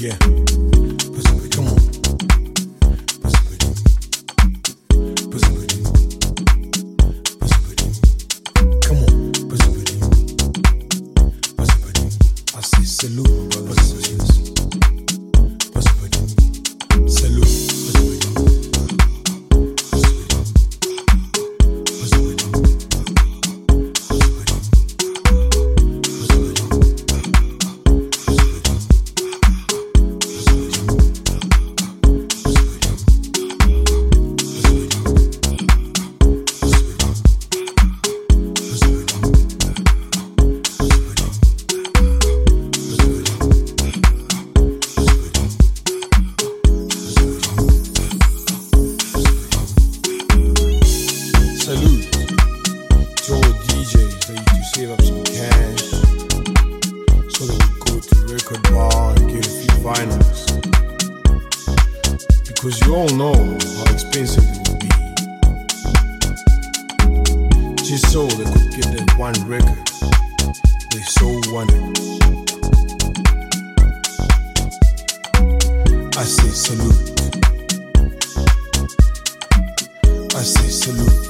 Yeah. some cash so that we go to record bar and get a few vinyls. Because you all know how expensive it would be. Just so they could get that one record they so wanted. I say salute. I say salute.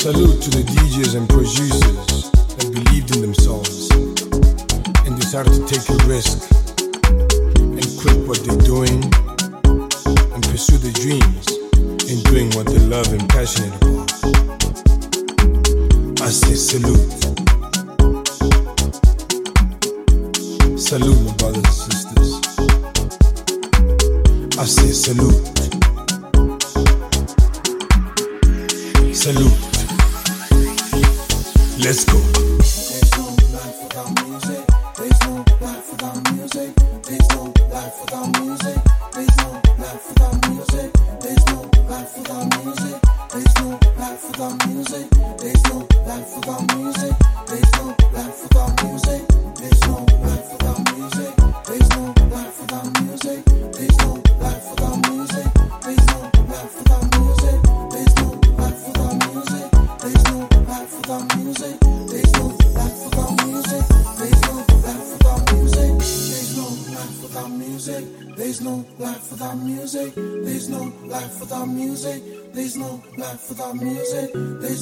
Salute to the DJs and producers that believed in themselves and decided to take a risk and quit what they're doing and pursue their dreams and doing what they love and passionate about. I say salute. Salute, my brothers and sisters. I say salute. Salute. Let's go.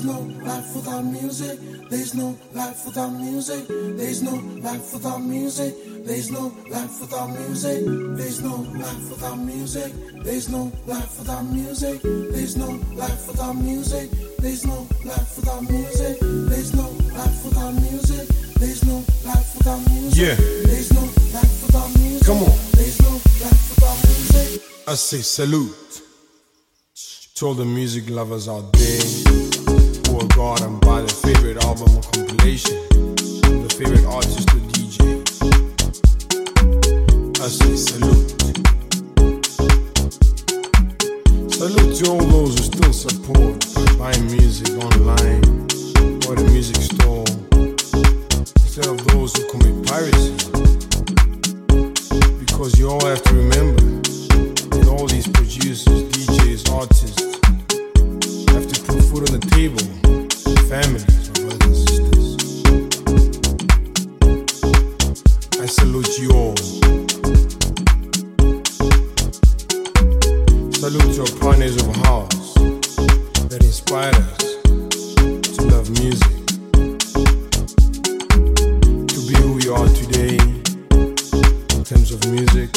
No life without music. There's no life without music. There's no life without music. There's no life without music. There's no life without music. There's no life without music. There's no life without music. There's no life without music. There's no life without music. There's no life without music. Yeah. There's no life without music. Come on. There's no life without music. I say salute to all the music lovers out there buy their favorite album or compilation the favorite. I say salute. Salute to all those who still support buying music online or the music store instead of those who commit piracy. Because you all have to remember Salute to our partners of house that inspired us to love music, to be who we are today in terms of music.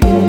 Thank